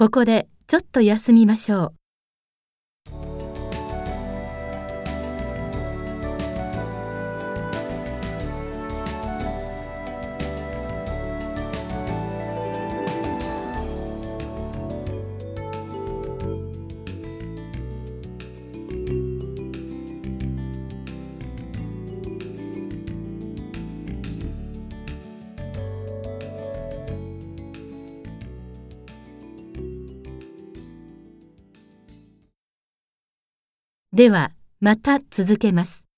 ここでちょっと休みましょう。では、また続けます。